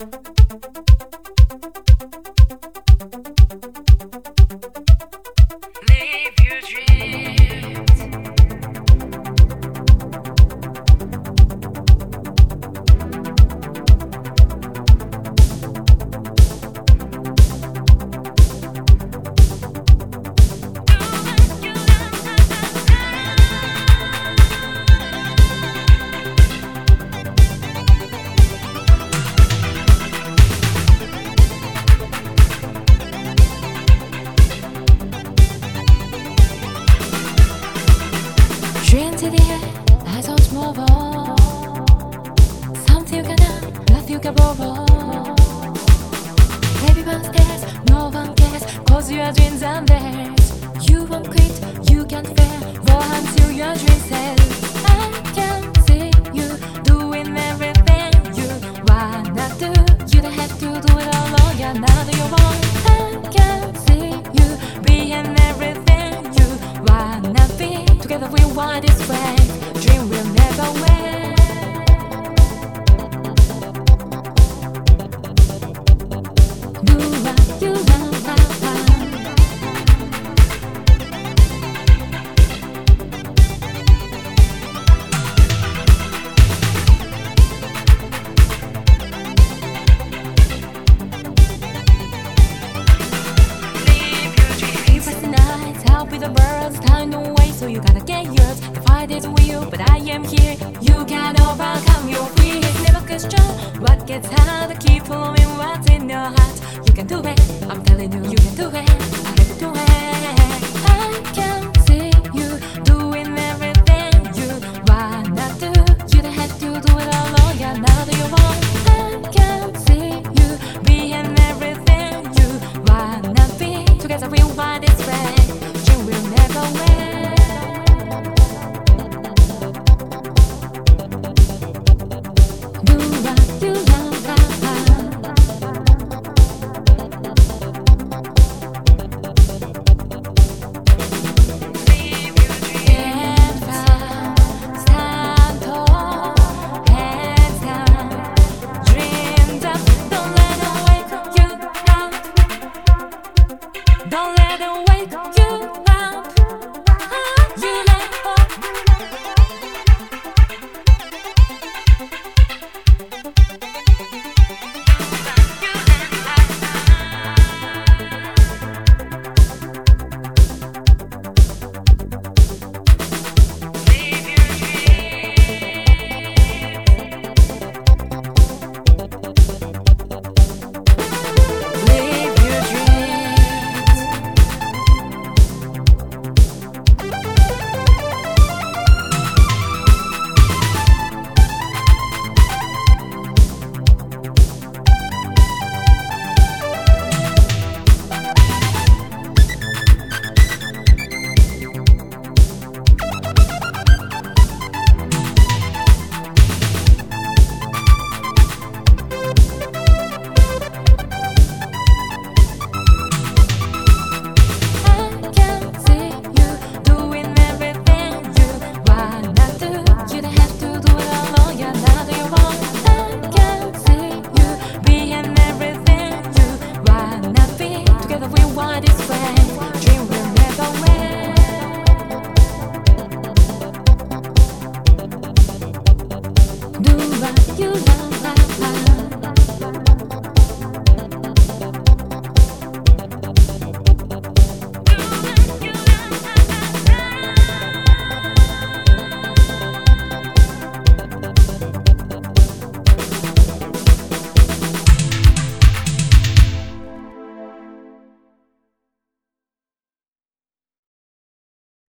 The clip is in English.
into the one cares, cause your dreams are theirs. You won't quit, you can't fail, your dream says. I can see you doing everything you wanna do. You don't have to do it alone, your own. I can see you being everything you wanna be. Together we want this way, dream will help with the time to wait, so you gotta get yours. The fight is real, but I am here. You can overcome your fears. Never question what gets hard. Keep following what's in your heart. You can do it. I'm telling you, you can do it. I can do it. I can see you doing everything you wanna do. You don't have to do it alone. You're not. I can see you being everything you wanna be. Together we want this way.